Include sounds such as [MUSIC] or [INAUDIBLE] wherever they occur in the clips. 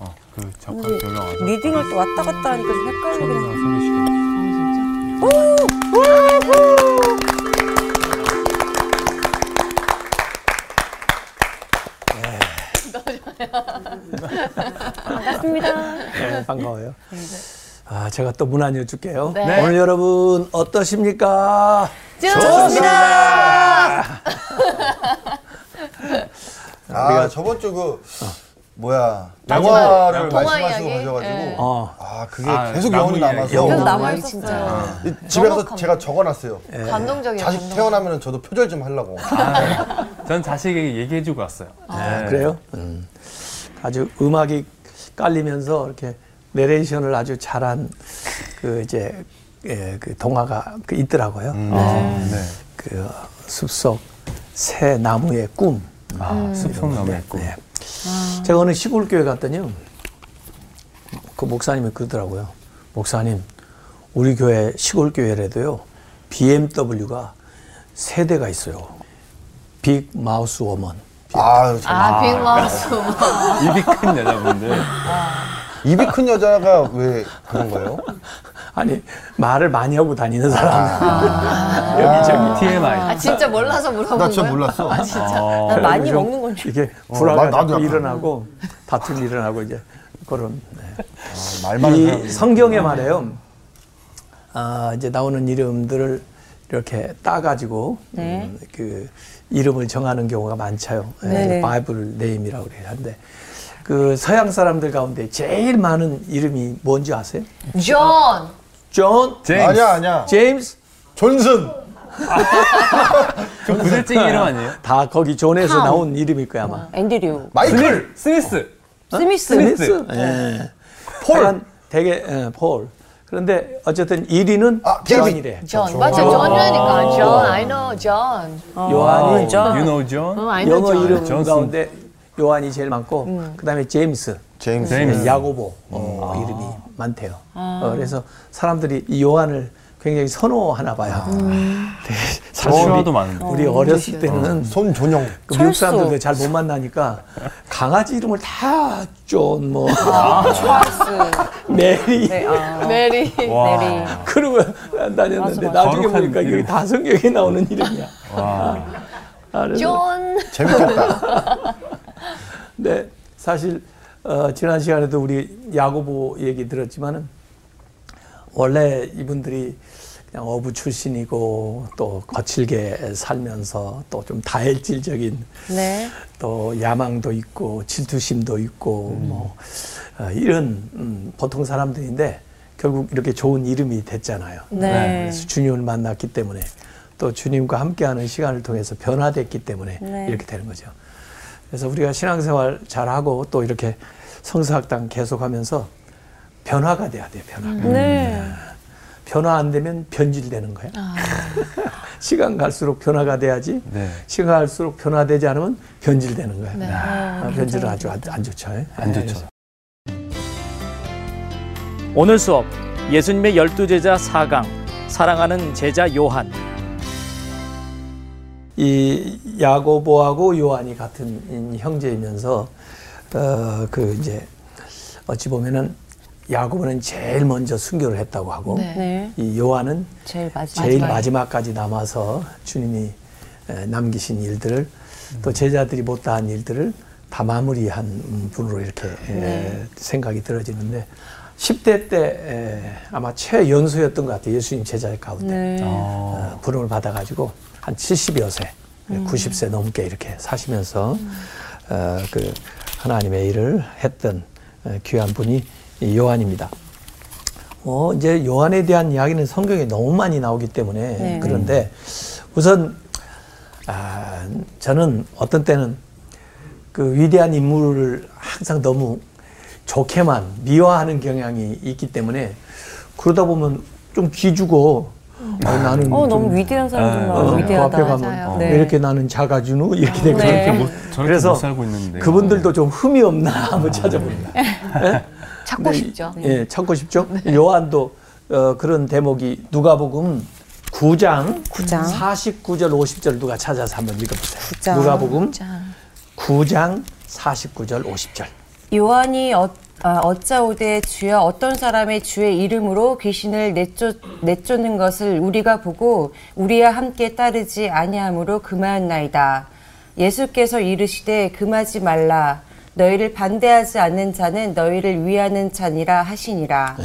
어, 그 잠깐 변형하죠. 리딩을 또 왔다 갔다 하니까 좀 헷갈리긴 해. 소개시켜. 반갑습니다. 네, 반가워요. 아, 제가 또 문안 여 줄게요. 네. 오늘 여러분 어떠십니까? 좋습니다. 아 저번 주그 뭐야 영화를 말씀하시고? 가셔가지고 네. 어, 아 그게 아, 계속 영혼이. 남아서 영혼. 계속 너무 남아 많이 있었어요. 이 집에 가서 제가 적어놨어요. 감동적이에요. 자식 감동. 태어나면 저도 표절 좀 하려고. 전 자식에게 얘기해주고 왔어요. 네, 그래요? 음. 아주 음악이 깔리면서 이렇게 내레이션을 아주 잘한 그 이제 예, 그 동화가 그 있더라고요. 음. 네. 그 숲속 새 나무의 꿈. 아, 숲속 나무의 꿈. 네. 제가 어느 시골 교회 갔더니요. 그 목사님이 그러더라고요. 목사님, 우리 교회 시골 교회라도요. BMW가 세 대가 있어요. Big mouth woman. 아, 참. 아, big mouth. 입이 큰 여자분들. 입이 큰 여자가 왜 그런 거예요? 아니 말을 많이 하고 다니는 사람. [LAUGHS] 여기저기. TMI. 아, 진짜 몰라서 물어본 나 진짜? 몰랐어. 아, 진짜. 어, 난 많이 좀 먹는 건 줄. 이게 어, 불화가 나- 나도. 일어나고 다툼이 일어나고 이제 그런. 네. 아, 말만 이 성경에 말해요. 아, 이제 나오는 이름들을 이렇게 따가지고 네. 음, 그 이름을 정하는 경우가 많죠. 네네. Bible name이라고 그래요. 근데 그 서양 사람들 가운데 제일 많은 이름이 뭔지 아세요? 존. 존, 제임스. 아니야 아니야. 제임스, 존슨. 좀 구들쟁이 이름 아니에요? [LAUGHS] 다 거기 존에서 탐. 나온 이름일 거야 아마. 앤드류. 마이클. 스미스. 스미스. 스미스. 예. 폴. 되게 예, 폴. 그런데 어쨌든 1위는 아, 케빈이래. 존. 맞아, 존이라니까. 존. I know, 존. 요한이 존. You know John? 어, I know, 영어 존. 이름 존슨. 가운데 요한이 제일 많고 그다음에 제임스, 제임스. 제임스. 야고보 어, 이름이 많대요. 어, 그래서 사람들이 이 요한을 굉장히 선호하나 봐요. 네, 사실 우리, 많은데. 우리 어렸을 때는 손존영. 그 미국. 사람들도 잘 못 만나니까 강아지 이름을 다 존, 뭐 찰스. [LAUGHS] 메리 네, 아. 메리. 와. 메리. 그러고 다녔는데 맞아, 맞아. 나중에 보니까 이게 이름. 다 성경에 나오는 이름이야. 와. 아, 존. [LAUGHS] 재밌겠다. 네, 사실 어, 지난 시간에도 우리 야고보 얘기 들었지만은 원래 이분들이 그냥 어부 출신이고 또 거칠게 살면서 또 좀 다혈질적인 네. 또 야망도 있고 질투심도 있고 뭐 어, 이런 음, 보통 사람들인데 결국 이렇게 좋은 이름이 됐잖아요. 네. 그래서 주님을 만났기 때문에 또 주님과 함께하는 시간을 통해서 변화됐기 때문에 네. 이렇게 되는 거죠. 그래서 우리가 신앙생활 잘하고 또 이렇게 성서학당 계속하면서 변화가 돼야 돼요. 변화가. 네. 변화 안 되면 변질되는 거야. [LAUGHS] 시간 갈수록 변화가 돼야지. 네. 시간 갈수록 변화되지 않으면 변질되는 거야. 네. 아, 변질은 아주 안, 안 좋죠. 안 네, 좋죠. 오늘 수업 예수님의 열두 제자 4강 사랑하는 제자 요한 이 야고보하고 요한이 같은 형제이면서 어, 그 이제 어찌 보면은 야고보는 제일 먼저 순교를 했다고 하고 네. 네. 이 요한은 제일 마지막. 마지막 까지 남아서 주님이 에, 남기신 일들을 또 제자들이 못다한 일들을 다 마무리한 음, 분으로 이렇게 에, 네. 생각이 들어지는데 10대 때 에, 아마 최연소였던 것 같아요. 예수님 제자 가운데. 네. 어, 부름을 받아가지고 한 70여 세, 90세 넘게 이렇게 사시면서 어, 그 하나님의 일을 했던 어, 귀한 분이 이 요한입니다. 어, 이제 요한에 대한 이야기는 성경에 너무 많이 나오기 때문에 네. 그런데 우선 아, 저는 어떤 때는 그 위대한 인물을 항상 너무 좋게만 미화하는 경향이 있기 때문에 그러다 보면 좀 기주고 어, 나는 어, 좀 너무 위대한 사람들만 어, 그 위대하다. 앞에 가면. 왜 네. 이렇게 나는 작아주노 이렇게 되고 네. 저렇게 못, 저렇게 그래서 못 살고 있는데. 그분들도 좀 흠이 없나 [LAUGHS] 한번 찾아봅니다. 예? 찾고 근데 싶죠. 예, 찾고 싶죠. 요한도 어, 그런 대목이 누가복음 9장, 9장. 49절 50절 누가 찾아서 한번 읽어보세요. 9장. 누가복음 짠. 9장 49절 50절. 요한이 어, 아, 어짜오되 주여 어떤 사람의 주의 이름으로 귀신을 내쫓, 내쫓는 것을 우리가 보고 우리와 함께 따르지 아니함으로 금하였나이다. 예수께서 이르시되 금하지 말라. 너희를 반대하지 않는 자는 너희를 위하는 자니라 하시니라.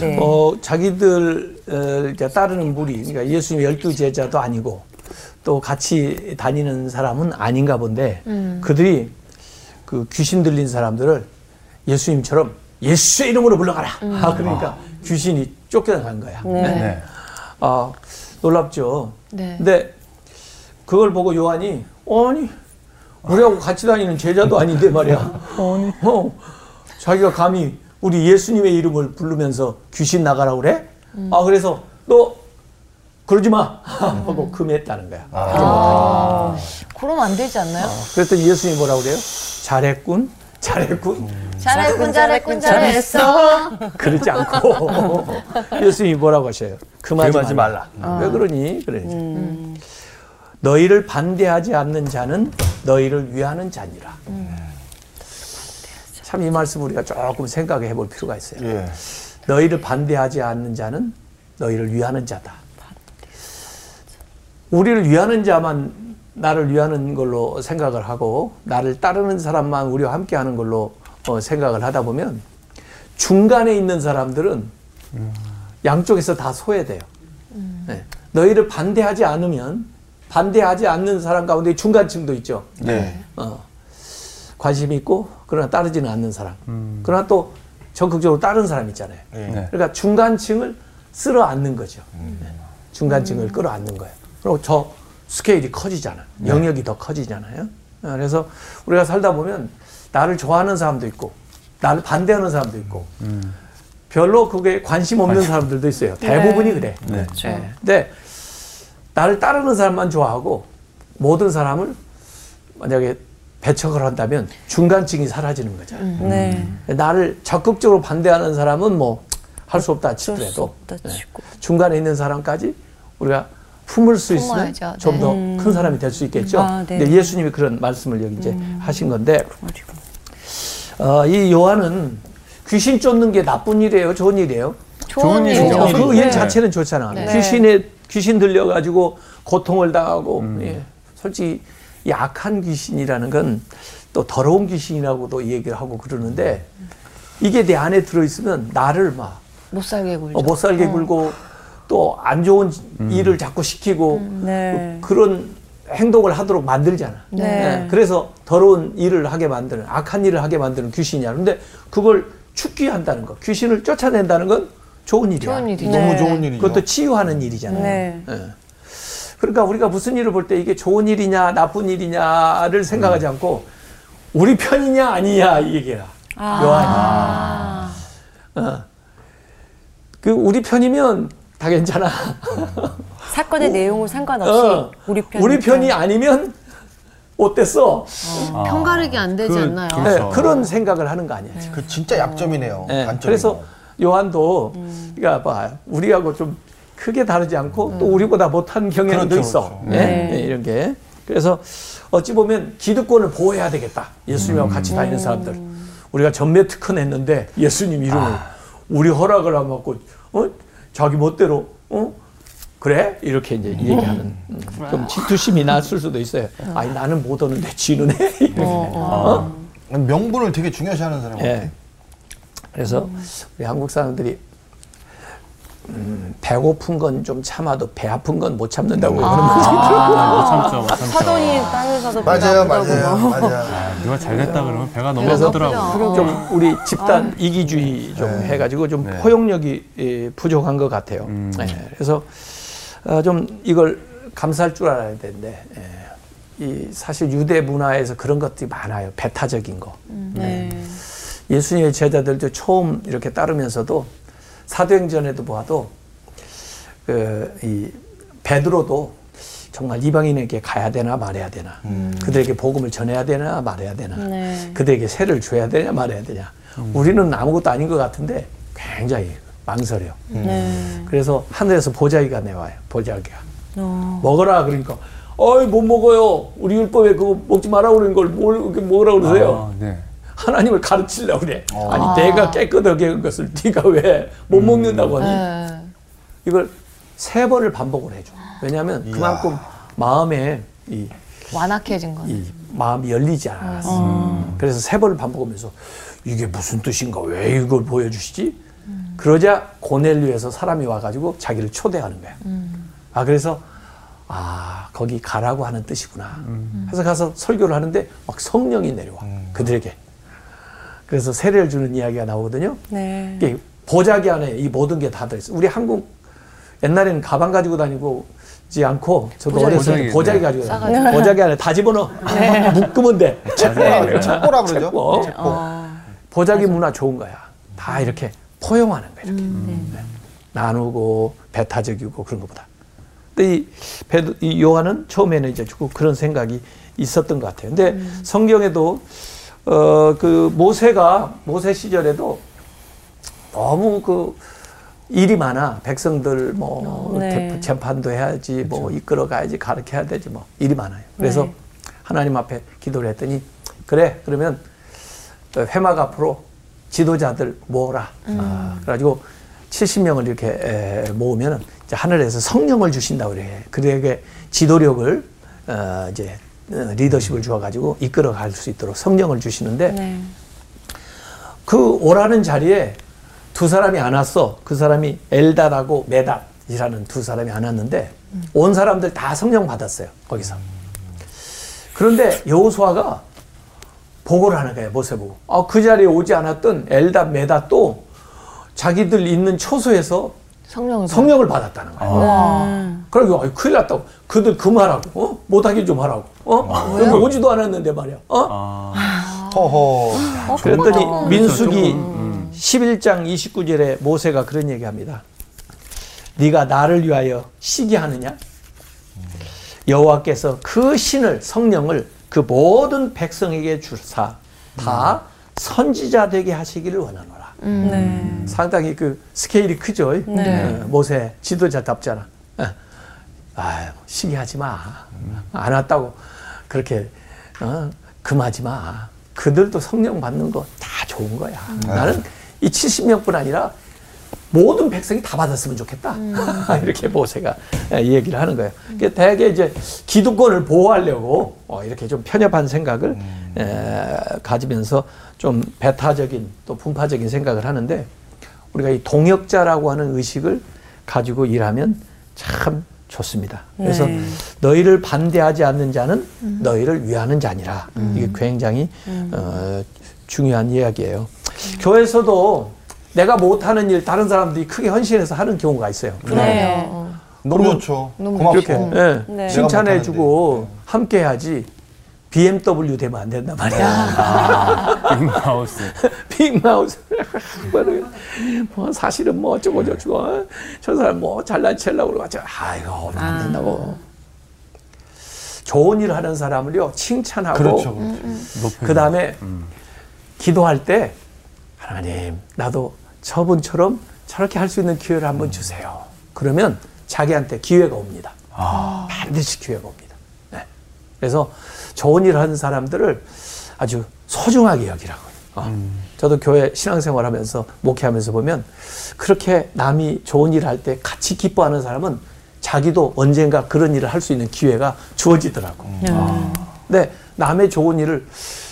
네. 어, 자기들 어, 이제 따르는 무리, 그러니까 예수님 열두 제자도 아니고 또 같이 다니는 사람은 아닌가 본데 그들이 그 귀신 들린 사람들을 예수님처럼 예수의 이름으로 불러가라. 아, 그러니까 귀신이 쫓겨나간 거야. 네. 아, 놀랍죠. 네. 근데 그걸 보고 요한이 아니 우리하고 같이 다니는 제자도 아닌데 말이야. [LAUGHS] 아니. 어, 자기가 감히 우리 예수님의 이름을 부르면서 귀신 나가라 그래? 아 그래서 너 그러지 마 [LAUGHS] 하고 금했다는 거야. 아, 그럼 안 되지 않나요? 그랬더니 예수님이 뭐라 그래요? 잘했군, 잘했군. 잘했군, 잘했군, 잘했어. [LAUGHS] 그러지 않고 [LAUGHS] 예수님이 뭐라고 하셔요? 금하지, 금하지 말라. 왜 그러니? 그러니 너희를 반대하지 않는 자는 너희를 위하는 자니라. 참이 말씀 우리가 조금 생각해 볼 필요가 있어요. 예. 너희를 반대하지 않는 자는 너희를 위하는 자다. 우리를 위하는 자만 나를 위하는 걸로 생각을 하고 나를 따르는 사람만 우리와 함께 하는 걸로 어, 생각을 하다 보면 중간에 있는 사람들은 양쪽에서 다 소외돼요. 네. 너희를 반대하지 않으면 반대하지 않는 사람 가운데 중간층도 있죠. 네. 어, 관심 있고 그러나 따르지는 않는 사람. 그러나 또 적극적으로 따르는 사람 있잖아요. 예. 네. 그러니까 중간층을 쓸어 앉는 거죠. 네. 중간층을 끌어 앉는 거예요. 그리고 저 스케일이 커지잖아. 영역이 더 커지잖아요. 어, 그래서 우리가 살다 보면 나를 좋아하는 사람도 있고, 나를 반대하는 사람도 있고, 별로 그게 관심 없는 사람들도 있어요. 대부분이 그래. 네. 예. 근데 나를 따르는 사람만 좋아하고 모든 사람을 만약에 배척을 한다면 중간층이 사라지는 거잖아요. 네. 나를 적극적으로 반대하는 사람은 뭐 할 수 없다 어쩔 수 치더라도 없다 네. 치고. 중간에 있는 사람까지 우리가 품을 수 있으면 품어야죠. 좀더 네. 큰 사람이 될 수 있겠죠. 아, 네. 근데 예수님이 그런 말씀을 여기 이제 하신 건데 어, 이 요한은 귀신 쫓는 게 나쁜 일이에요, 좋은 일이에요? 좋은 일이죠. 일이죠. 어, 그일 네. 자체는 좋잖아. 네. 귀신에 귀신 들려 가지고 고통을 당하고 예. 솔직히 이 악한 귀신이라는 건 또 더러운 귀신이라고도 얘기를 하고 그러는데 이게 내 안에 들어 있으면 나를 막 못 살게 굴죠. 어, 못 살게 굴고 또 안 좋은 일을 자꾸 시키고 네. 그런 행동을 하도록 만들잖아. 네. 예, 그래서 더러운 일을 하게 만드는 악한 일을 하게 만드는 귀신이야. 근데 그걸 죽게 한다는 거, 귀신을 쫓아낸다는 건 좋은 일이야. 좋은 일이죠. 너무 네. 좋은 일이죠. 그것도 치유하는 일이잖아요. 네. 예. 그러니까 우리가 무슨 일을 볼 때 이게 좋은 일이냐 나쁜 일이냐를 생각하지 않고 우리 편이냐 아니냐 이 얘기야. 요한이. 아, 어. 그 우리 편이면 다 괜찮아. 사건의 내용을 상관없이 어. 우리 편 우리 편이 아니면 어땠어? 편가르기 안 되지 그- 않나요? 그- 네, 그렇죠. 그런 생각을 하는 거 아니야. 지금. 그 진짜 약점이네요. 네. 그래서 요한도 그러니까 봐 우리하고 좀 크게 다르지 않고 또 우리보다 못한 경향도 그렇죠, 있어. 그렇죠. 예? 네. 예, 이런 게 그래서 어찌 보면 기득권을 보호해야 되겠다. 예수님하고 같이 다니는 사람들. 우리가 전매 특허 냈는데 예수님 이름을 우리 허락을 안 받고 어 자기 멋대로 어 그래 이렇게 이제 얘기하는 음, 좀 질투심이 났을 수도 있어요. 아니 나는 못 오는데 지는 해. 이렇게. 어? 명분을 되게 중요시하는 사람 같아요. 예. 그래서 우리 한국 사람들이 음, 배고픈 건 좀 참아도 배 아픈 건 못 참는다고 그러는 거지. 아, 못 참죠, 못 참죠. 사돈이 땅에서도 맞아요, 배가 아프다고 맞아요, 뭐. 맞아요. [LAUGHS] 아, 누가 잘 됐다 그러면 배가 너무 그래서 아프더라고요. 좀 우리 집단 이기주의 좀 해가지고 좀 네. 포용력이 예, 부족한 것 같아요. 음. 예, 그래서 어, 좀 이걸 감사할 줄 알아야 되는데 예, 이 사실 유대 문화에서 그런 것들이 많아요. 배타적인 거. 네. 예수님의 제자들도 처음 이렇게 따르면서도 사도행전에도 보아도 그 이 베드로도 정말 이방인에게 가야 되나 말해야 되나 그들에게 복음을 전해야 되나 말해야 되나 네. 그들에게 세를 줘야 되냐 말해야 되냐. 우리는 아무것도 아닌 것 같은데 굉장히 망설여. 네. 그래서 하늘에서 보자기가 내와요 보자기가. 어. 먹어라 그러니까. 어이 못 먹어요. 우리 율법에 그거 먹지 마라 그러는 걸 뭘, 이렇게 먹으라 그러세요? 아, 네. 하나님을 가르치려고 그래. 어. 아니 내가 깨끗하게 한 것을 네가 왜 못 먹는다고 하니? 네. 이걸 세 번을 반복을 해줘. 왜냐하면 이야. 그만큼 마음에 이, 완악해진 거네. 이 마음이 열리지 않았어. 그래서 세 번을 반복하면서 이게 무슨 뜻인가? 왜 이걸 보여주시지? 그러자 고넬류에서 사람이 와가지고 자기를 초대하는 거야. 아 그래서 아 거기 가라고 하는 뜻이구나. 그래서 가서 설교를 하는데 막 성령이 내려와 그들에게. 그래서 세례를 주는 이야기가 나오거든요. 네. 보자기 안에 이 모든 게 다 들어있어. 우리 한국 옛날에는 가방 가지고 다니고 지 않고 저도 보자기. 어렸을 때 보자기, 네. 가지고. 다니고 보자기 안에 다 집어넣어. [LAUGHS] 묶으면 돼. 책보라, 책보라 그러죠. 책보. 책보. 보자기 문화 좋은 거야. 다 이렇게 포용하는 거야. 이렇게 네. 나누고 배타적이고 그런 것보다. 근데 이, 요한은 처음에는 이제 그런 생각이 있었던 것 같아요. 근데 성경에도 어 그 모세가 모세 시절에도 너무 그 일이 많아 백성들 뭐 네. 대- 재판도 해야지 뭐 이끌어 가야지 가르쳐야 되지 뭐 일이 많아요. 그래서 네. 하나님 앞에 기도를 했더니 그래 그러면 회막 앞으로 지도자들 모으라. 아, 그래가지고 70명을 이렇게 에, 모으면 하늘에서 성령을 주신다 그래. 그에게 지도력을 어, 이제 어, 리더십을 주어가지고 이끌어 갈 수 있도록 성령을 주시는데 네. 그 오라는 자리에 두 사람이 안 왔어. 그 사람이 엘닷하고 메닷이라는 두 사람이 안 왔는데 온 사람들 다 성령 받았어요. 거기서. 그런데 여호수아가 보고를 하는 거예요. 모세 보고. 아, 그 자리에 오지 않았던 엘닷, 메닷도 자기들 있는 초소에서 성령을 성령을 받았다는 거예요. 그리고 아이, 큰일 났다고. 그들 그만하고, 어? 못하게 좀 하라고. 어? 여기 오지도 않았는데 말이야. 어? 아, 허허. 그랬더니 민수기 조금, 11장 29절에 모세가 그런 얘기합니다. 네가 나를 위하여 시기하느냐? 여호와께서 그 신을 성령을 그 모든 백성에게 주사 다 선지자 되게 하시기를 원하노라. 네. 상당히 그 스케일이 크죠. 네. 어, 모세 지도자답잖아. 어. 아유, 시기하지 마. 안 왔다고 그렇게 어, 금하지 마. 그들도 성령 받는 거 다 좋은 거야. 나는 이 70명뿐 아니라 모든 백성이 다 받았으면 좋겠다. [LAUGHS] 이렇게 모세가 이 얘기를 하는 거예요. 그러니까 대개 이제 기득권을 보호하려고 어, 이렇게 좀 편협한 생각을 에, 가지면서 좀 배타적인 또 분파적인 생각을 하는데 우리가 이 동역자라고 하는 의식을 가지고 일하면 참 좋습니다. 그래서 네. 너희를 반대하지 않는 자는 너희를 위하는 자니라. 이게 굉장히 어, 중요한 이야기예요. 교회에서도 내가 못하는 일 다른 사람들이 크게 헌신해서 하는 경우가 있어요. 네. 너무 좋죠. 너무 고맙고. 이렇게 예, 네. 칭찬해주고 함께 해야지 BMW 되면 안 된단 말이야. 빅마우스. [LAUGHS] 빅마우스. 뭐 사실은 뭐 어쩌고 저쩌고 어? 저 사람 뭐 잘난 체려고 그러고 아이고 안 된다고. 좋은 일을 하는 사람을요 칭찬하고 그렇죠. 그렇죠. 높이. 그 다음에 기도할 때 하나님 나도 저분처럼 저렇게 할 수 있는 기회를 한번 주세요. 그러면 자기한테 기회가 옵니다. 반드시 기회가 옵니다. 네. 그래서 좋은 일을 하는 사람들을 아주 소중하게 여기라고요. 어. 저도 교회 신앙생활 하면서 목회하면서 보면 그렇게 남이 좋은 일을 할 때 같이 기뻐하는 사람은 자기도 언젠가 그런 일을 할 수 있는 기회가 주어지더라고. 근데 남의 좋은 일을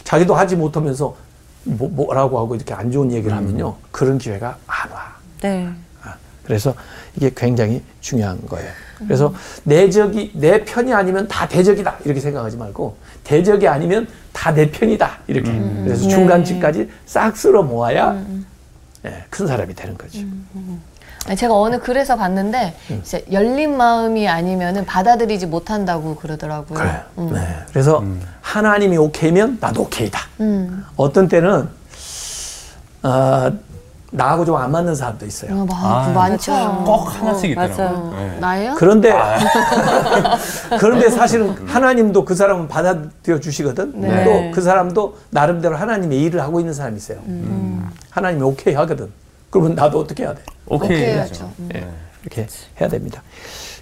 자기도 하지 못하면서 뭐, 뭐라고 하고 이렇게 안 좋은 얘기를 하면요. 그런 기회가 안 와. 네. 아, 그래서 이게 굉장히 중요한 거예요. 그래서 내 적이 내 편이 아니면 다 대적이다 이렇게 생각하지 말고 대적이 아니면 다 내 편이다 이렇게 그래서 중간치까지 싹 쓸어 모아야 예, 큰 사람이 되는 거죠. 아니, 제가 어느 글에서 봤는데 진짜 열린 마음이 아니면은 받아들이지 못한다고 그러더라고요. 그래요. 음. 네. 그래서 하나님이 오케이면 나도 오케이다. 음. 어떤 때는 어, 나하고 좀 안 맞는 사람도 있어요. 어, 마- 아, 많죠. 꼭 하나씩 맞아요. 있더라고요. 네. 나예요? 그런데 [LAUGHS] 그런데 사실은 하나님도 그 사람은 받아들여 주시거든. 네. 또그 사람도 나름대로 하나님의 일을 하고 있는 사람이 있어요. 하나님이 오케이 하거든. 그러면 나도 어떻게 해야 돼? 오케이. 오케이 해야죠. 음. 네. 이렇게 해야 됩니다.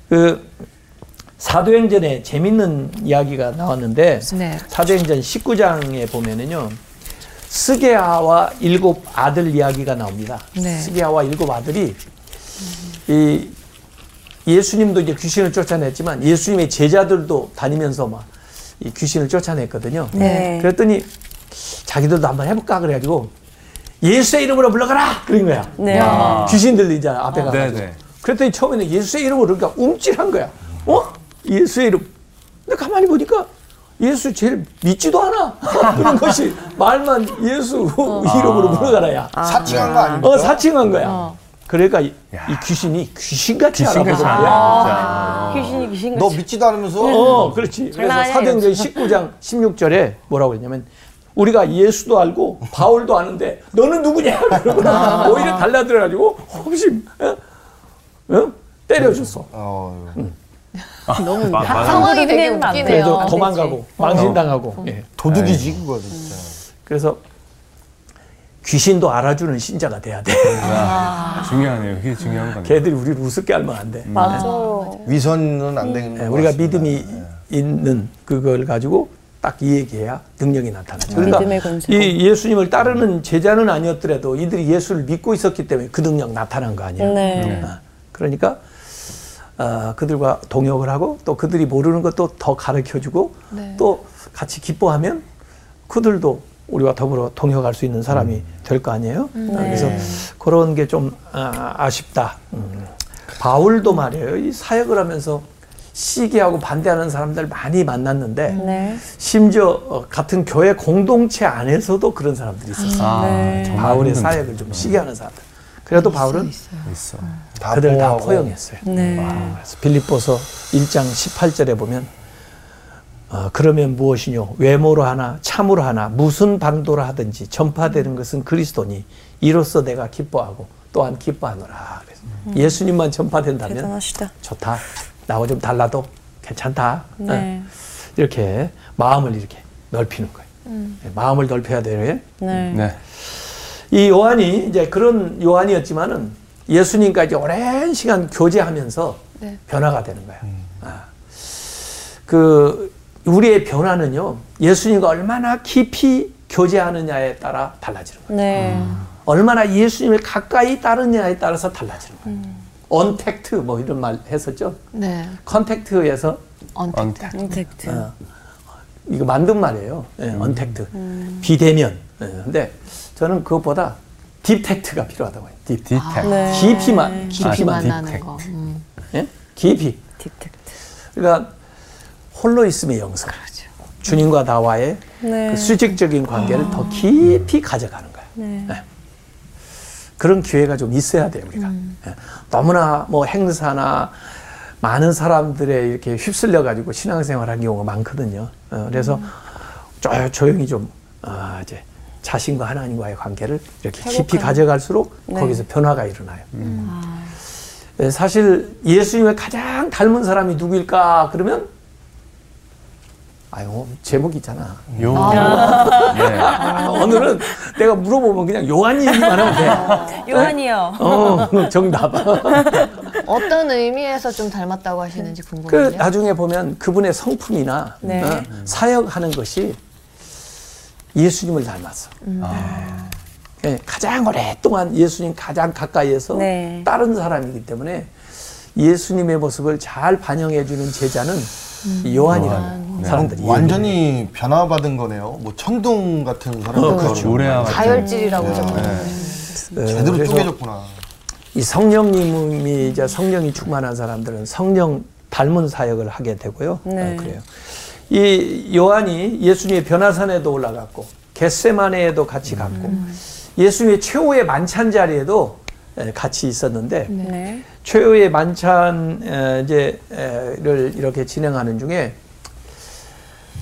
그 사도행전에 재밌는 이야기가 나왔는데 네. 사도행전 19장에 보면은요. 스게아와 일곱 아들 이야기가 나옵니다. 네. 스게아와 일곱 아들이 이 예수님도 이제 귀신을 쫓아냈지만 예수님의 제자들도 다니면서 막 이 귀신을 쫓아냈거든요. 네. 그랬더니 자기들도 한번 해볼까 그래가지고 예수의 이름으로 불러가라 그런 거야. 네. 귀신들 이제 앞에 가가지고. 네네. 그랬더니 처음에는 예수의 이름으로 그러니까 움찔한 거야. 어? 예수의 이름. 근데 가만히 보니까 예수 제일 믿지도 않아. [LAUGHS] 그런 것이 말만 예수 이름으로 불러가라야. 사칭한 거 아닙니까? 어, 사칭한 거야. 그러니까 이, 이 귀신이 귀신같이 귀신같이 알아보는 거야. 알아, 귀신이 귀신 너 같이. 믿지도 않으면서 어, 그렇지. 그래서. 사도행전 19장 16절에 뭐라고 했냐면 우리가 예수도 알고 바울도 아는데 너는 누구냐? [LAUGHS] 그러구나. 오히려 달라들어가지고 혹시 어? 어? 때려줬어. 어, 너무 마-. 상황이 되게 웃기네요. 그래서 안 도망가고 망신당하고. 예. 도둑이지 그거 진짜. 그래서 귀신도 알아주는 신자가 돼야 돼. 아, 중요하네요. 그게 중요한 거네요. 걔들이 우리를 우습게 알면 안 돼. 맞아. 위선은 안 되는 예, 것 우리가 같습니다. 믿음이 있는 그걸 가지고 딱 이 얘기해야 능력이 나타나죠. 그러니까. 이 예수님을 따르는 제자는 아니었더라도 이들이 예수를 믿고 있었기 때문에 그 능력 나타난 거 아니야. 네. 아, 그러니까 어, 그들과 동역을 하고 또 그들이 모르는 것도 더 가르쳐 주고 네. 또 같이 기뻐하면 그들도 우리와 더불어 동역할 수 있는 사람이 될거 아니에요. 아, 그래서 그런 게 좀 아 쉽다. 음. 바울도 말이에요. 이 사역을 하면서 시기하고 반대하는 사람들 많이 만났는데 네. 심지어 어, 같은 교회 공동체 안에서도 그런 사람들이 있었어요. 아, 네. 바울의. 사역을 좀 시기하는 사람들. 그래도 바울은 있어. 다 그들 다 보호하고. 포용했어요. 네. 그래서 빌립보서 1장 18절에 보면 어, 그러면 무엇이뇨 외모로 하나 참으로 하나 무슨 방도로 하든지 전파되는 것은 그리스도니 이로써 내가 기뻐하고 또한 기뻐하노라. 그래서 예수님만 전파된다면 대단하시다. 좋다. 나와 좀 달라도 괜찮다. 네. 어, 이렇게 마음을 이렇게 넓히는 거예요. 네, 마음을 넓혀야 돼요. 네. 네. 이 요한이 이제 그런 요한이었지만은 예수님까지 오랜 시간 교제하면서 네. 변화가 되는 거야. 아. 그 우리의 변화는요 예수님과 얼마나 깊이 교제하느냐에 따라 달라지는 거예요. 네. 얼마나 예수님을 가까이 따르느냐에 따라서 달라지는 거예요. 언택트 뭐 이런 말 했었죠. 네. 컨택트에서 언택트. 어, 이거 만든 말이에요. 예, 언택트. 비대면. 예, 근데 저는 그것보다 deeptact가 필요하다고 해요. Deep. Deeptact. 네. 깊이만, 깊이 깊이만. Deeptact. 거. 음. 예? 깊이. Deeptact. 그러니까 홀로 있음의 영성. 주님과 나와의 네. 그 수직적인 관계를 더 깊이 가져가는 거예요. 네. 예. 그런 기회가 좀 있어야 돼요, 우리가. 예. 너무나 뭐 행사나 많은 사람들의 이렇게 휩쓸려 가지고 신앙생활 하는 경우가 많거든요. 어, 그래서 조- 조용히 좀, 아, 이제 자신과 하나님과의 관계를 이렇게 깊이 가져갈수록 네. 거기서 변화가 일어나요. 예, 사실 예수님을 가장 닮은 사람이 누구일까? 그러면 아유, 제목이 있잖아. 요. 네. 오늘은 내가 물어보면 그냥 요한이 얘기만 하면 돼. [LAUGHS] 요한이요. 어, 정답. [LAUGHS] 어떤 의미에서 좀 닮았다고 하시는지 그 궁금해요. 나중에 보면 그분의 성품이나 네. 어, 사역하는 것이 예수님을 닮았어. 예, 가장 오랫동안 예수님 가장 가까이에서 네. 다른 사람이기 때문에 예수님의 모습을 잘 반영해주는 제자는 이 요한이라는 사람들이 완전히 변화받은 거네요. 뭐 천둥 같은 사람. 어, 그렇죠. 모래와 같은. 다혈질이라고 좀. 어, 제대로 그래서 쪼개졌구나. 이 성령님이 이제 성령이 충만한 사람들은 성령 닮은 사역을 하게 되고요. 네. 어, 그래요. 이 요한이 예수님의 변화산에도 올라갔고 겟세마네에도 같이 갔고 예수님의 최후의 만찬 자리에도 에, 같이 있었는데 네. 최후의 만찬 에, 이제를 이렇게 진행하는 중에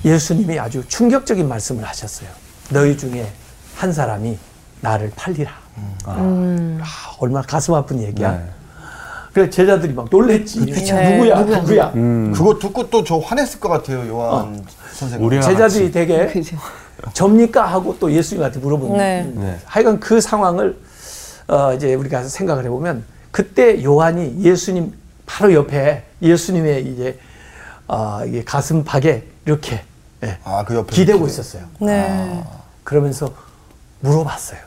예수님이 아주 충격적인 말씀을 하셨어요. 너희 중에 한 사람이 나를 팔리라. 아, 얼마나 가슴 아픈 얘기야. 네. 그래서 제자들이 막 놀랬지. 네. 누구야, 누구야. 음. 그거 듣고 또 저 화냈을 것 같아요, 요한 선생님. 우리와 제자들이 같이. 되게 접니까 하고 또 예수님한테 물어보는. 네. 네. 하여간 그 상황을 어, 이제 우리가 생각을 해보면 그때 요한이 예수님 바로 옆에 예수님의 이제 어, 이게 가슴팍에 이렇게 예, 아, 그 옆에. 기대고 이렇게. 있었어요. 네. 그러면서 물어봤어요.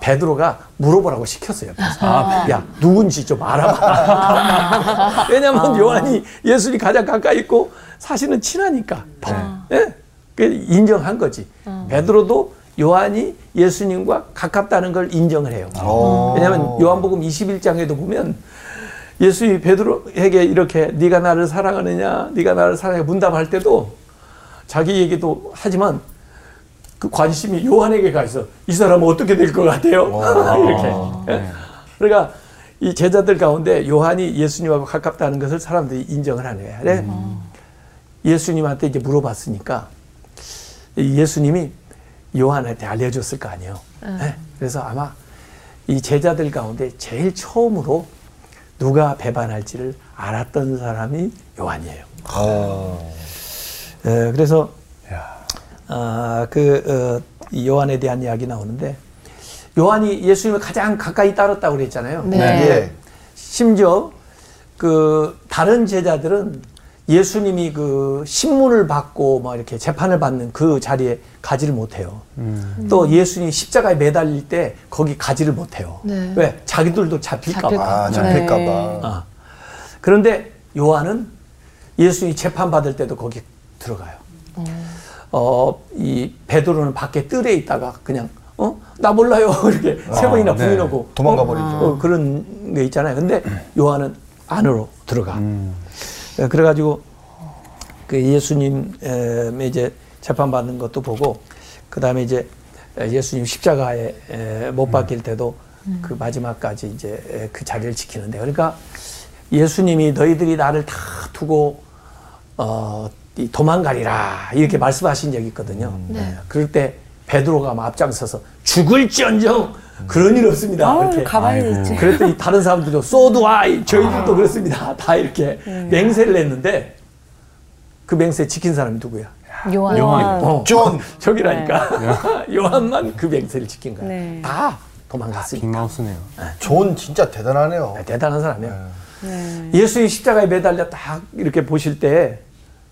베드로가 물어보라고 시켰어요. 옆에서. 야 누군지 좀 알아봐. [LAUGHS] 왜냐하면 요한이 예수님 가장 가까이 있고 사실은 친하니까. 예? 그 인정한 거지. 베드로도 요한이 예수님과 가깝다는 걸 인정을 해요. 오. 왜냐하면 요한복음 21장에도 보면 예수님이 베드로에게 이렇게 네가 나를 사랑하느냐, 네가 나를 사랑해 문답할 때도 자기 얘기도 하지만 그 관심이 요한에게 가 있어. 이 사람은 어떻게 될 것 같아요? [LAUGHS] 이렇게. 예? 그러니까 이 제자들 가운데 요한이 예수님하고 가깝다는 것을 사람들이 인정을 하는 거야. 그래? 예수님한테 이제 물어봤으니까 이 예수님이 요한한테 알려줬을 거 아니에요. 예? 그래서 아마 이 제자들 가운데 제일 처음으로 누가 배반할지를 알았던 사람이 요한이에요. 어. 에, 그래서 아, 그 어, 이 요한에 대한 이야기 나오는데 요한이 예수님을 가장 가까이 따랐다고 그랬잖아요. 네. 예. 심지어 그 다른 제자들은 예수님이 그 신문을 받고 뭐 이렇게 재판을 받는 그 자리에 가지를 못해요. 또 예수님이 십자가에 매달릴 때 거기 가지를 못해요. 네. 왜? 자기들도 잡힐까봐. 잡힐까 아, 잡힐까봐. 네. 아. 그런데 요한은 예수님이 재판 받을 때도 거기 들어가요. 어, 이 베드로는 밖에 뜰에 있다가 그냥 어? 나 몰라요. [LAUGHS] 이렇게 세 아, 번이나 네. 부인하고 도망가 어? 버리죠. 어, 그런 게 있잖아요. 근데 요한은 안으로 들어가. 음. 예, 그래 가지고 그 예수님 이제 재판 받는 것도 보고 그 다음에 이제 예수님 십자가에 에, 못 박힐 때도 그 마지막까지 이제 에, 그 자리를 지키는데 그러니까 예수님이 너희들이 나를 다 두고 어, 이 도망가리라 이렇게 말씀하신 적이 있거든요. 예, 그럴 때 베드로가 막 앞장서서 죽을지언정 그런 일 없습니다. 아우, 이렇게 가만히. 있지. 그랬더니 다른 사람들도 소드와 저희들도 그렇습니다. [LAUGHS] 다 이렇게 맹세를 했는데 그 맹세 지킨 사람이 누구야? 요한. 요한. 어, 존. [LAUGHS] 저기라니까 [LAUGHS] 요한만 그 맹세를 지킨 거야. 네. 다 도망갔으니까 big mouth네요. 존 진짜 대단하네요. 대단한 사람이야. 네. 예수님 십자가에 매달려 딱 이렇게 보실 때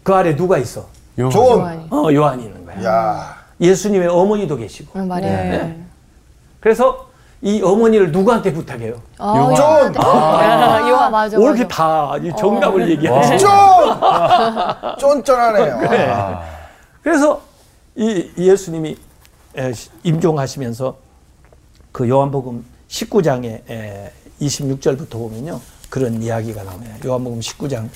그 아래 누가 있어? 요한. 요한이. 어 요한이 있는 거야. 야. 예수님의 어머니도 계시고. 응, 말이에요. 네. 그래서 이 어머니를 누구한테 부탁해요? 아, 요한. 존. 아, [LAUGHS] 요한 맞아. 왜 이렇게 맞아. 다이 정답을 얘기하지? 존. 쫀쫀하네요. 그래. [LAUGHS] 아. 그래서 이 예수님이 에, 임종하시면서 그 요한복음 19장에 26절부터 보면요. 그런 이야기가 나옵니다. 요한복음 19장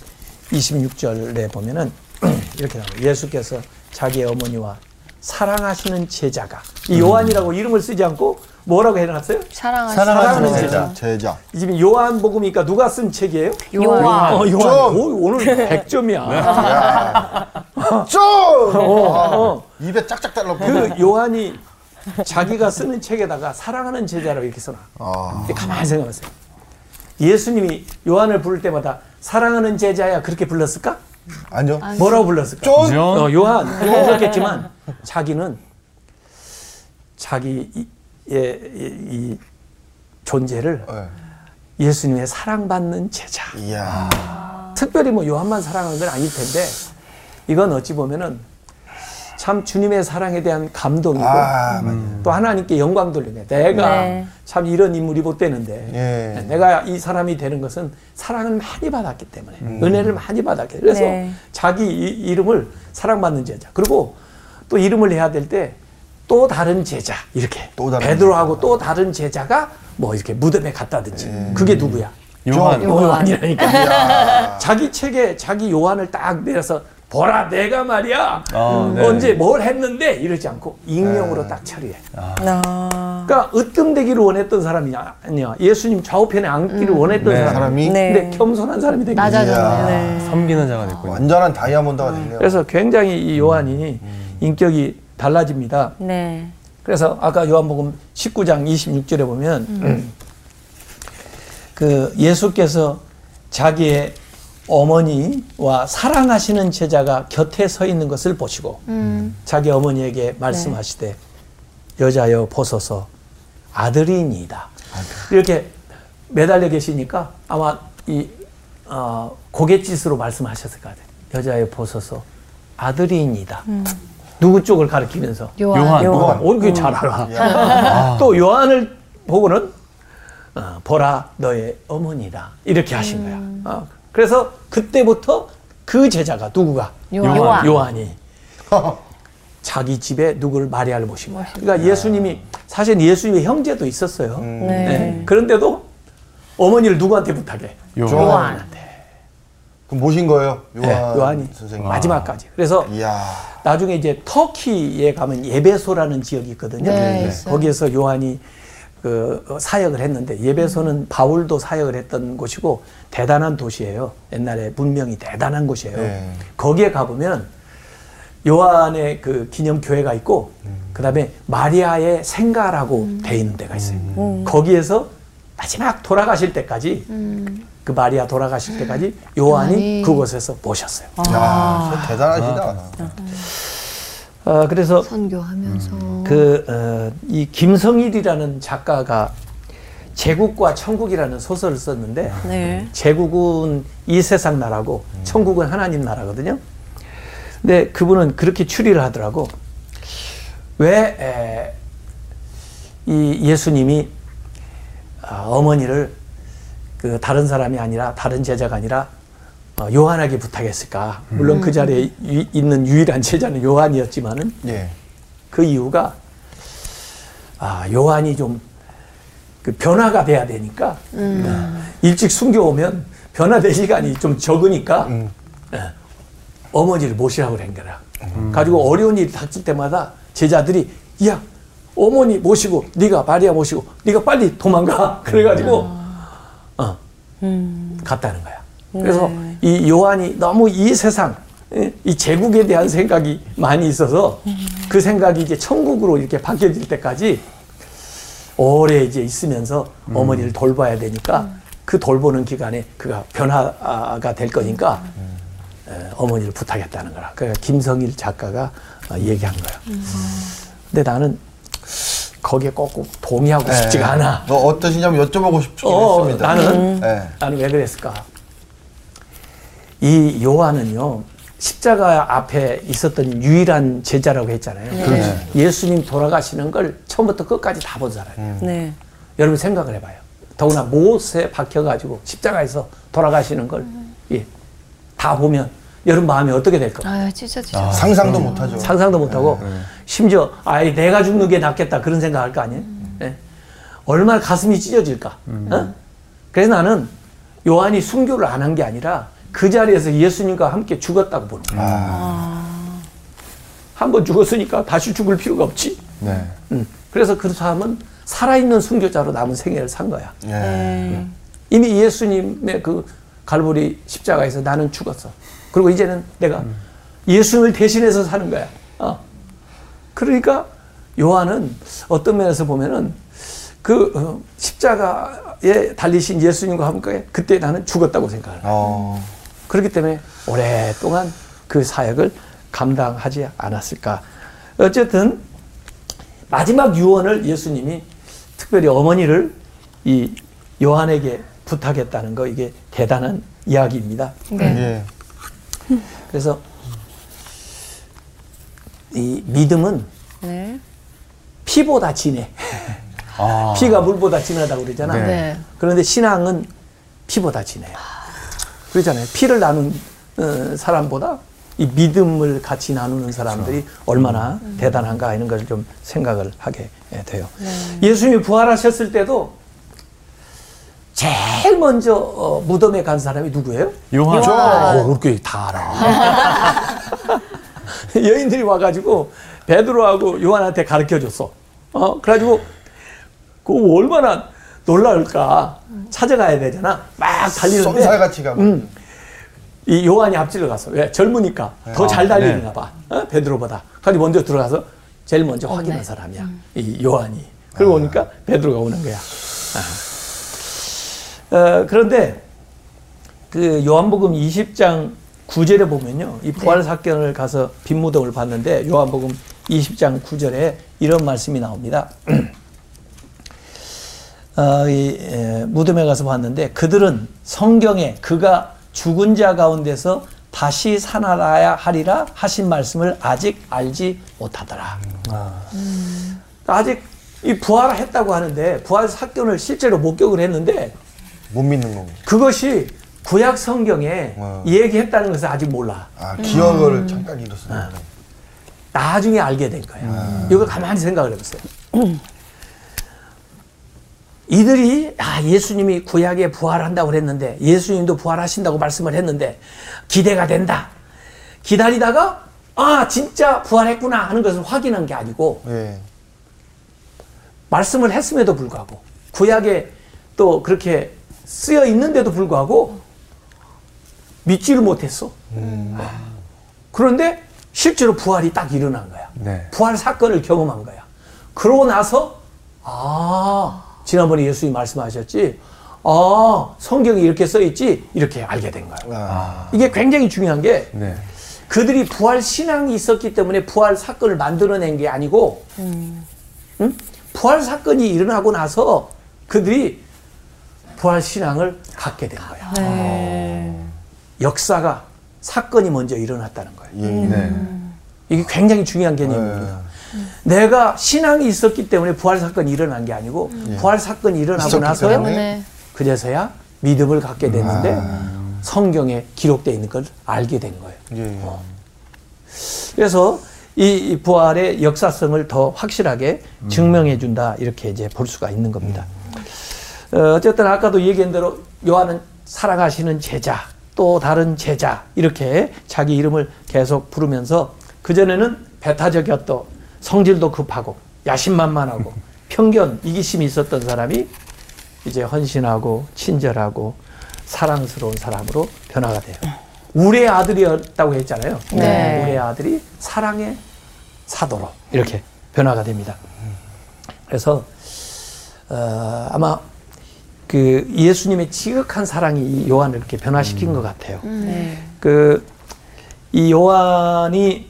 26절에 보면은 [CLEARS THROAT] 이렇게 나와요. 예수께서 자기의 어머니와 사랑하시는 제자가 이 요한이라고 이름을 쓰지 않고 뭐라고 해놨어요? 사랑하시 사랑하는 제자. 제자. 이 지금 요한복음이니까 누가 쓴 책이에요? 요한. 어, 요한. 좀. 오, 오늘 100점이야. 쫀. [LAUGHS] 어. 입에 짝짝 달라붙어. 그 요한이 자기가 쓰는 책에다가 사랑하는 제자라고 이렇게 써놔. 아. 가만히 생각하세요. 예수님이 요한을 부를 때마다 사랑하는 제자야 그렇게 불렀을까? 아니요. 뭐라고 불렀을까? 쫀. 존. 어, 요한 그렇겠지만 자기는 자기 이, 의, 이, 이 존재를 네. 예수님의 사랑받는 제자. 이야. 특별히 뭐 요한만 사랑하는 건 아닐 텐데 이건 어찌 보면은 참 주님의 사랑에 대한 감동이고 아, 맞아요. 또 하나님께 영광 돌리네. 내가 네. 참 이런 인물이 못 되는데 예. 내가 이 사람이 되는 것은 사랑을 많이 받았기 때문에 은혜를 많이 받았기 때문에 그래서 네. 자기 이, 이름을 사랑받는 제자 그리고 또 이름을 해야 될 때 또 다른 제자 이렇게 또 다른 베드로하고 또 다른 제자가 뭐 이렇게 무덤에 갔다든지 그게 누구야? 요한. 요한이라니까. [LAUGHS] 자기 책에 자기 요한을 딱 내려서 보라 내가 말이야 아, 네. 언제 뭘 했는데 이러지 않고 익명으로 딱 처리해. 아. 그러니까 으뜸되기를 원했던 사람이 아니야. 예수님 좌우편에 앉기를 원했던 네. 사람. 사람이 네. 근데 겸손한 사람이 된 거지. 낮아졌네요. 네. 섬기는 자가 됐군요. 완전한 다이아몬드가 됐네요. 그래서 굉장히 이 요한이 인격이 달라집니다. 네. 그래서 아까 요한복음 19장 26절에 보면 그 예수께서 자기의 어머니와 사랑하시는 제자가 곁에 서 있는 것을 보시고 음. 자기 어머니에게 말씀하시되 여자여 보소서 아들이니이다. 이렇게 매달려 계시니까 아마 이 어, 고갯짓으로 말씀하셨을 것 같아요. 여자여 보소서 아들이니이다. 누구 쪽을 가리키면서 요한. 요한. 요한. 어, 이게 잘 알아. [LAUGHS] 또 요한을 보고는 어, 보라 너의 어머니다 이렇게 하신 거야. 어, 그래서 그때부터 그 제자가 누구가 요한. 요한. 요한 이 [LAUGHS] 자기 집에 누구를 마리아를 모신 거야. 그러니까 예수님이 사실 예수님의 형제도 있었어요. 네. 네. 그런데도 어머니를 누구한테 부탁해? 요한. 요한. 그럼 모신 거예요? 요한 네, 요한이 선생님. 마지막까지. 그래서 이야. 나중에 이제 터키에 가면 예배소라는 지역이 있거든요. 네. 거기에서 요한이 그 사역을 했는데 예배소는 바울도 사역을 했던 곳이고 대단한 도시예요. 옛날에 문명이 대단한 곳이에요. 네. 거기에 가보면 요한의 그 기념 교회가 있고 그다음에 마리아의 생가라고 돼 있는 데가 있어요. 거기에서 마지막 돌아가실 때까지 그 마리아 돌아가실 때까지 요한이 요한이. 그곳에서 모셨어요. 야, 진짜 대단하시다. 어, 그래서 선교하면서 그, 어, 이 김성일이라는 작가가 제국과 천국이라는 소설을 썼는데, 네. 제국은 이 세상 나라고, 천국은 하나님 나라거든요. 근데 그분은 그렇게 추리를 하더라고. 왜, 에, 이 예수님이 아, 어머니를 그 다른 사람이 아니라, 다른 제자가 아니라, 어, 요한에게 부탁했을까. 물론 그 자리에 유- 있는 유일한 제자는 요한이었지만은, 예. 그 이유가 아 요한이 좀 그 변화가 돼야 되니까. 어, 일찍 숨겨 오면 변화될 시간이 좀 적으니까 예, 어머니를 모시라고 그런 거라. 가지고 어려운 일이 닥칠 때마다 제자들이 야 어머니 모시고 네가 마리아 모시고 네가 빨리 도망가. [LAUGHS] 그래가지고 어, 갔다는 거야. 그래서 이 요한이 너무 이 세상 예, 이 제국에 대한 생각이 많이 있어서 그 생각이 이제 천국으로 이렇게 바뀌어질 때까지 오래 이제 있으면서 어머니를 돌봐야 되니까 그 돌보는 기간에 그가 변화가 될 거니까 에, 어머니를 부탁했다는 거라. 그러니까 김성일 작가가 어, 얘기한 거야. 근데 나는 거기에 꼭 동의하고 싶지가 예. 않아. 뭐 어떠시냐면 여쭤보고 싶긴 어, 했습니다. 나는 예. 나는 왜 그랬을까? 이 요한은요 십자가 앞에 있었던 유일한 제자라고 했잖아요. 그렇죠. 예수님 돌아가시는 걸 처음부터 끝까지 다 본 사람이에요. 네. 여러분 생각을 해봐요. 더구나 못에 박혀가지고 십자가에서 돌아가시는 걸 예, 다 보면 여러분 마음이 어떻게 될까? 아 진짜 진짜 상상도 못하죠. 상상도 못하고 심지어 아이 내가 죽는 게 낫겠다 그런 생각할 거 아니에요? 예. 얼마나 가슴이 찢어질까? 어? 그래서 나는 요한이 순교를 안 한 게 아니라 그 자리에서 예수님과 함께 죽었다고 보는 거야. 한번 죽었으니까 다시 죽을 필요가 없지. 네. 음. 그래서 그 사람은 살아있는 순교자로 남은 생애를 산 거야. 예. 네. 이미 예수님의 그 갈보리 십자가에서 나는 죽었어. 그리고 이제는 내가 예수님을 대신해서 사는 거야. 어. 그러니까 요한은 어떤 면에서 보면은 그 어, 십자가에 달리신 예수님과 함께 그때 나는 죽었다고 생각을 해. 어. 그렇기 때문에 오랫동안 그 사역을 감당하지 않았을까. 어쨌든 마지막 유언을 예수님이 특별히 어머니를 이 요한에게 부탁했다는 거 이게 대단한 이야기입니다. 네. 예. 그래서 이 믿음은 네. 피보다 진해. 아. 피가 물보다 진하다고 그러잖아. 네. 네. 그런데 신앙은 피보다 진해요. 그러잖아요. 피를 나눈 어, 사람보다 이 믿음을 같이 나누는 사람들이 얼마나 대단한가 이런 걸좀 생각을 하게 예, 돼요. 예수님이 부활하셨을 때도 제일 먼저 어, 무덤에 간 사람이 누구예요? 요한. 어, 그렇게 다 알아. [LAUGHS] 여인들이 와가지고 베드로하고 요한한테 가르쳐 줬어. 어, 그래가지고 그 얼마나 놀랄까 찾아가야 되잖아. 막 달리는데 쏜살같이 가면. 음, 이 요한이 앞질러 갔어. 왜 젊으니까 더 잘 달리는가 네. 봐. 어? 베드로보다. 그래서 먼저 들어가서 제일 먼저 확인한 사람이야. 이 요한이. 그러고 오니까 베드로가 오는 거야. 아. 어, 그런데 그 요한복음 20장 9절에 보면요. 이 부활 사건을 가서 빈무덤을 봤는데 요한복음 20장 9절에 이런 말씀이 나옵니다. [CLEARS THROAT] 어, 이, 에, 무덤에 가서 봤는데 그들은 성경에 그가 죽은 자 가운데서 다시 살아나야 하리라 하신 말씀을 아직 알지 못하더라. 아직 이 부활했다고 하는데 부활 사건을 실제로 목격을 했는데 못 믿는 거고. 그것이 구약 성경에 와. 얘기했다는 것을 아직 몰라. 아, 기억을 잠깐 잃었어요. 나중에 알게 된 거야. 이거 가만히 생각을 해보세요. 이들이 아 예수님이 구약에 부활한다고 그랬는데 예수님도 부활하신다고 말씀을 했는데 기대가 된다. 기다리다가 아 진짜 부활했구나 하는 것을 확인한 게 아니고 예. 말씀을 했음에도 불구하고 구약에 또 그렇게 쓰여 있는데도 불구하고 믿지를 못했어. 그런데 실제로 부활이 딱 일어난 거야. 네. 부활 사건을 경험한 거야. 그러고 나서 아 지난번에 예수님이 말씀하셨지. 아 성경이 이렇게 써 있지 이렇게 알게 된 거야. 아, 이게 굉장히 중요한 게 네. 그들이 부활 신앙이 있었기 때문에 부활 사건을 만들어낸 게 아니고, 응? 부활 사건이 일어나고 나서 그들이 부활 신앙을 갖게 된 거야. 역사가 사건이 먼저 일어났다는 거예요. 예. 네. 이게 굉장히 중요한 개념입니다. 내가 신앙이 있었기 때문에 부활 사건이 일어난 게 아니고 부활 사건이 일어나고 있었기 나서 때문에? 때문에 그제서야 믿음을 갖게 됐는데 성경에 기록되어 있는 걸 알게 된 거예요. 예. 그래서 이, 이 부활의 역사성을 더 확실하게 증명해 준다 이렇게 이제 볼 수가 있는 겁니다. 어, 어쨌든 아까도 얘기한 대로 요한은 사랑하시는 제자 또 다른 제자 이렇게 자기 이름을 계속 부르면서 그 전에는 배타적이었고 성질도 급하고 야심만만하고 [LAUGHS] 편견 이기심이 있었던 사람이 이제 헌신하고 친절하고 사랑스러운 사람으로 변화가 돼요. 우리의 아들이었다고 했잖아요. 네. 우리의 아들이 사랑의 사도로 이렇게 변화가 됩니다. 그래서 어, 아마 그 예수님의 지극한 사랑이 이 요한을 이렇게 변화시킨 것 같아요. 그이 요한이 그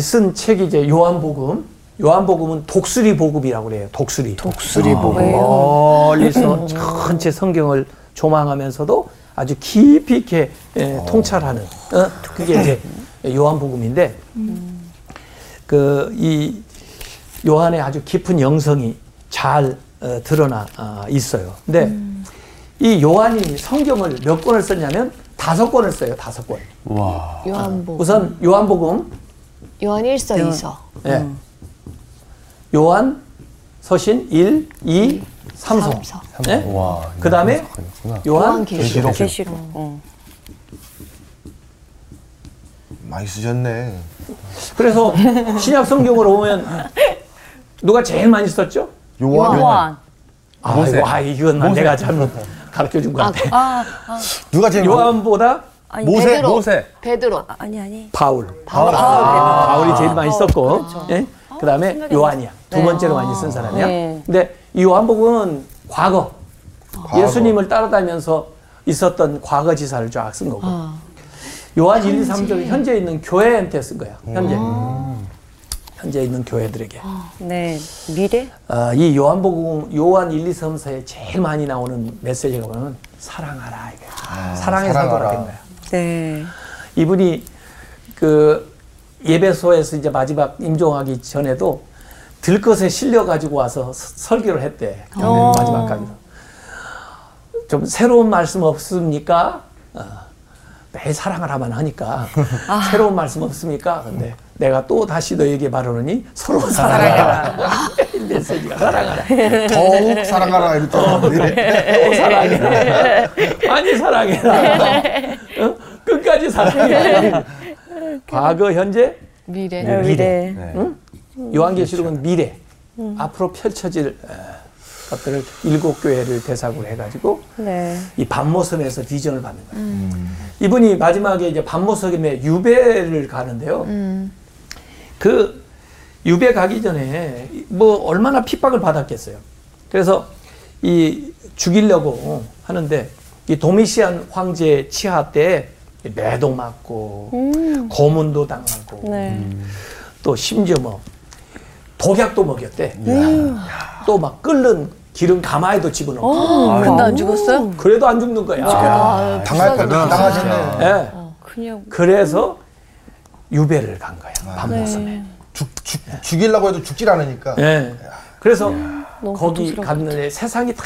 쓴 책이 이제 요한복음. 요한복음은 독수리 복음이라고 그래요. 독수리. 독수리 복음. 멀리서 전체 성경을 조망하면서도 아주 깊이 있게 예, 통찰하는 어? 그게 이제 요한복음인데 그이 요한의 아주 깊은 영성이 잘 어, 드러나 아, 있어요. 근데 이 요한이 성경을 몇 권을 썼냐면 다섯 권을 써요. 다섯 권. 와. 요한복 우선 요한복음, 요한 1서 2서 예. 요한 서신 1, 2, 3서. 삼서. 예? 와. 그 다음에 그렇구나. 요한 계시록. 계시록. 어. 많이 쓰셨네. 그래서 [LAUGHS] 신약 성경으로 보면 누가 제일 많이 썼죠? 요한. 요한. 아, 모세. 이거, 아, 이건 난 내가 잘못 가르쳐 준것 같아. 아, 누가 제일 요한보다 아니, 모세? 베드로 모세. 베드로 아 니 아니. 바울. 바울 아, 바울 이 제일 많이 썼고, 그렇죠. 예? 그 다음에 요한이야. 두 번째로 많이 쓴 사람이야. 네. 근데 이 요한복음은 과거, 과거. 예수님을 따라다니면서 있었던 과거 지사를 쫙 쓴 거고. 요한 1, 2, 3절은 현재 있는 교회한테 쓴 거야. 현재. 현재 있는 교회들에게. 네. 미래? 아, 이 요한복음, 요한 1, 2, 3서에 제일 많이 나오는 메시지가 뭐냐면 사랑하라. 이거야. 아, 사랑의. 사도가 된 거야. 네. 이분이 그 예배소에서 이제 마지막 임종하기 전에도 들것에 실려 가지고 와서 서- 설교를 했대. 어. 마지막 강의로. 좀 새로운 말씀 없습니까? 어, 매일 사랑하라만 하니까 새로운 말씀 없습니까? 근데 내가 또 다시 너에게 말하노니 서로 사랑하라. [LAUGHS] 메시지가 사랑하라. 더욱 사랑하라 이랬잖아요. 또 사랑해라. 많이 사랑해라. [LAUGHS] 어? 끝까지 사랑해라. [LAUGHS] 과거, 현재, 미래 네, 미래. 네. 요한계시록은 미래 앞으로 펼쳐질 어, 것들을 일곱 교회를 대상으로 해가지고 네. 이 반모섬에서 비전을 받는 거예요. 이분이 마지막에 이제 반모섬에 유배를 가는데요. 그 유배 가기 전에 뭐 얼마나 핍박을 받았겠어요. 그래서 이 죽이려고 하는데 이 도미시안 황제 치하 때 매도 맞고 고문도 당하고 네. 또 심지어 뭐 독약도 먹였대. 또 막 끓는 기름 가마에도 집어넣고. 근데 안 죽었어요? 그래도 안 죽는 거야. 아, 당할 거 비싸구나. 당하셨네. 예. 그냥 그래서 유배를 간 거야. 밤모섬에. 죽, 죽, 죽이려고 해도 죽질 않으니까. 예. 그래서 거기. 갔는데 세상이 다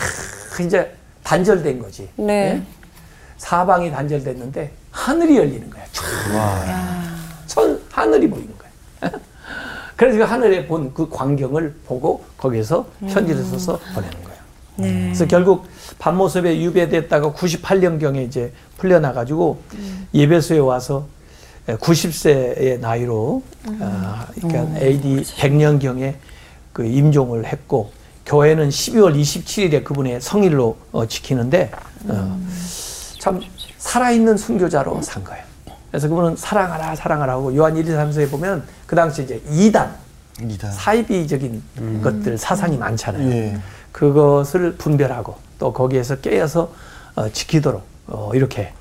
이제 단절된 거지. 네. 예? 사방이 단절됐는데 하늘이 열리는 거야. 천 하늘이 보이는 거야. [LAUGHS] 그래서 그 하늘에 본 그 광경을 보고 거기서 편지를 써서 보내는 거야. 그래서 결국 밤모습에 유배됐다가 98년경에 이제 풀려나가지고 예배소에 와서 90세의 나이로 아, 그러니까 AD 100년경에 그 임종을 했고 교회는 12월 27일에 그분의 성일로 어, 지키는데 어, 참 살아있는 순교자로 산 거예요. 그래서 그분은 사랑하라 사랑하라 하고 요한 1, 2, 3서에 보면 그 당시 이제 이단 이다. 사이비적인 것들 사상이 많잖아요. 예. 그것을 분별하고 또 거기에서 깨어서 어, 지키도록 어, 이렇게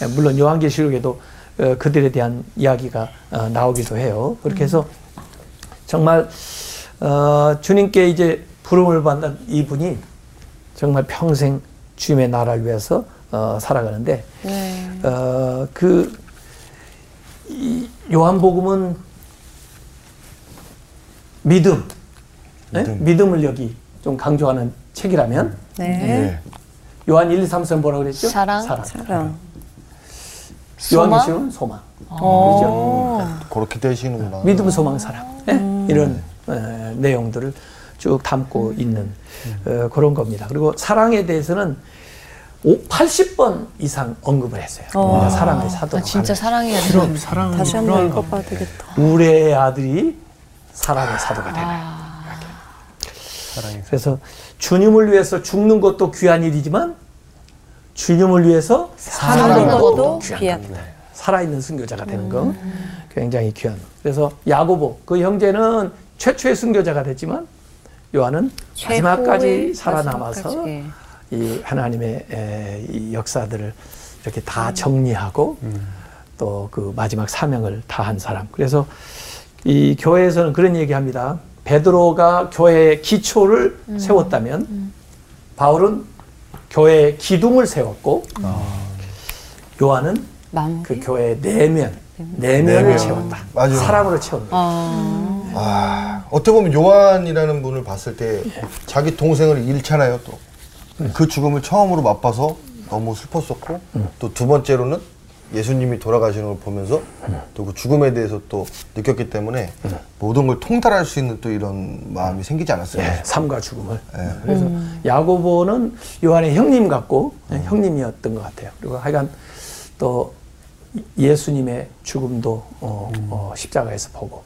예, 물론 요한계시록에도 어, 그들에 대한 이야기가 어, 나오기도 해요. 그렇게 해서 정말 어, 주님께 이제 부름을 받는 이분이 정말 평생 주님의 나라를 위해서 어, 살아가는데 네. 어, 그 이, 요한복음은 믿음, 네? 믿음. 믿음 을 여기 좀 강조하는 책이라면 네. 예. 요한 1, 2, 3, 4 뭐라고 그랬죠? 사랑. 사랑. 사랑. 요한계시록은 소망. 그렇죠? 그렇게 되시는구나. 믿음, 소망, 사랑. 예? 이런 어, 내용들을 쭉 담고 있는 어, 그런 겁니다. 그리고 사랑에 대해서는 오- 80번 이상 언급을 했어요. 우리가 사랑을 사도록 아, 진짜. 사랑해야 돼. 사랑 다시 한 번 읽어봐야 되겠다. 우리의 아들이 사랑의 사도가 되라. 아, 그래서 주님을 위해서 죽는 것도 귀한 일이지만 주님을 위해서 사는 것도 귀한. 겁니다. 살아있는 순교자가 되는 거 굉장히 귀한. 그래서 야고보 그 형제는 최초의 순교자가 됐지만 요한은 마지막까지 살아남아서 마지막까지, 예. 이 하나님의 에, 이 역사들을 이렇게 다 정리하고 또그 마지막 사명을 다한 사람. 그래서 이 교회에서는 그런 얘기합니다. 베드로가 교회의 기초를 세웠다면 바울은 교회의 기둥을 세웠고 요한은 마무리. 그 교회의 내면, 내면을 내면. 채웠다. 맞아요. 사랑으로 채웠다. 아, 아, 어떻게 보면 요한이라는 분을 봤을 때 자기 동생을 잃잖아요, 또. 그 죽음을 처음으로 맛봐서 너무 슬펐었고, 또 두 번째로는 예수님이 돌아가시는 걸 보면서 또 그 죽음에 대해서 또 느꼈기 때문에 모든 걸 통달할 수 있는 또 이런 마음이 생기지 않았어요. 예, 삶과 죽음을. 예. 그래서 야고보는 요한의 형님 같고 예, 형님이었던 것 같아요. 그리고 하여간 또 예수님의 죽음도 어, 어, 십자가에서 보고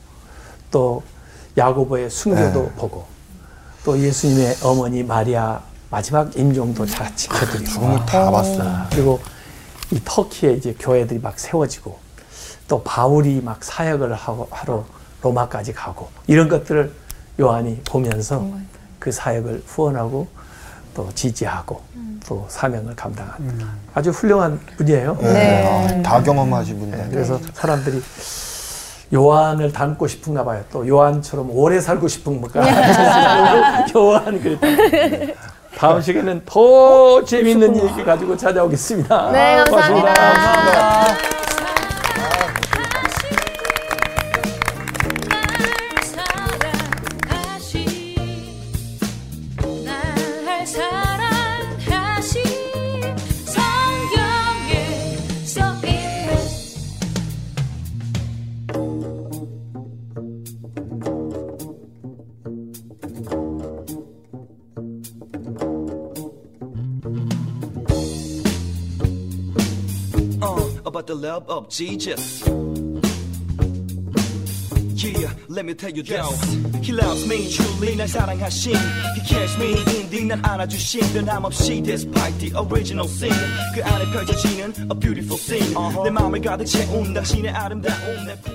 또 야고보의 순교도 네. 보고 또 예수님의 어머니 마리아 마지막 임종도 다 지켜드리고 죽음을 다 봤어요. 아, 그리고 이 터키에 이제 교회들이 막 세워지고 또 바울이 막 사역을 하고 하러 로마까지 가고 이런 것들을 요한이 보면서 그 사역을 후원하고 또 지지하고 또 사명을 감당한다. 아주 훌륭한 분이에요. 네. 아, 다 경험하신 분이다. 네, 그래서 사람들이 요한을 닮고 싶은가 봐요. 또 요한처럼 오래 살고 싶은가. 요한 그랬다. 다음 시간에는 더 재밌는 얘기 가지고 찾아오겠습니다. 네, 감사합니다. 고맙습니다. 날 about the love of Jesus. Yeah, let me tell you this. He loves me truly, 날 사랑하신. He cares me indeed, 날 안아주신. 변함없이 despite the original sin. 그 안에 펼쳐지는 a beautiful scene. 내 마음을 가득 채운 당신의 아름다움 내 품.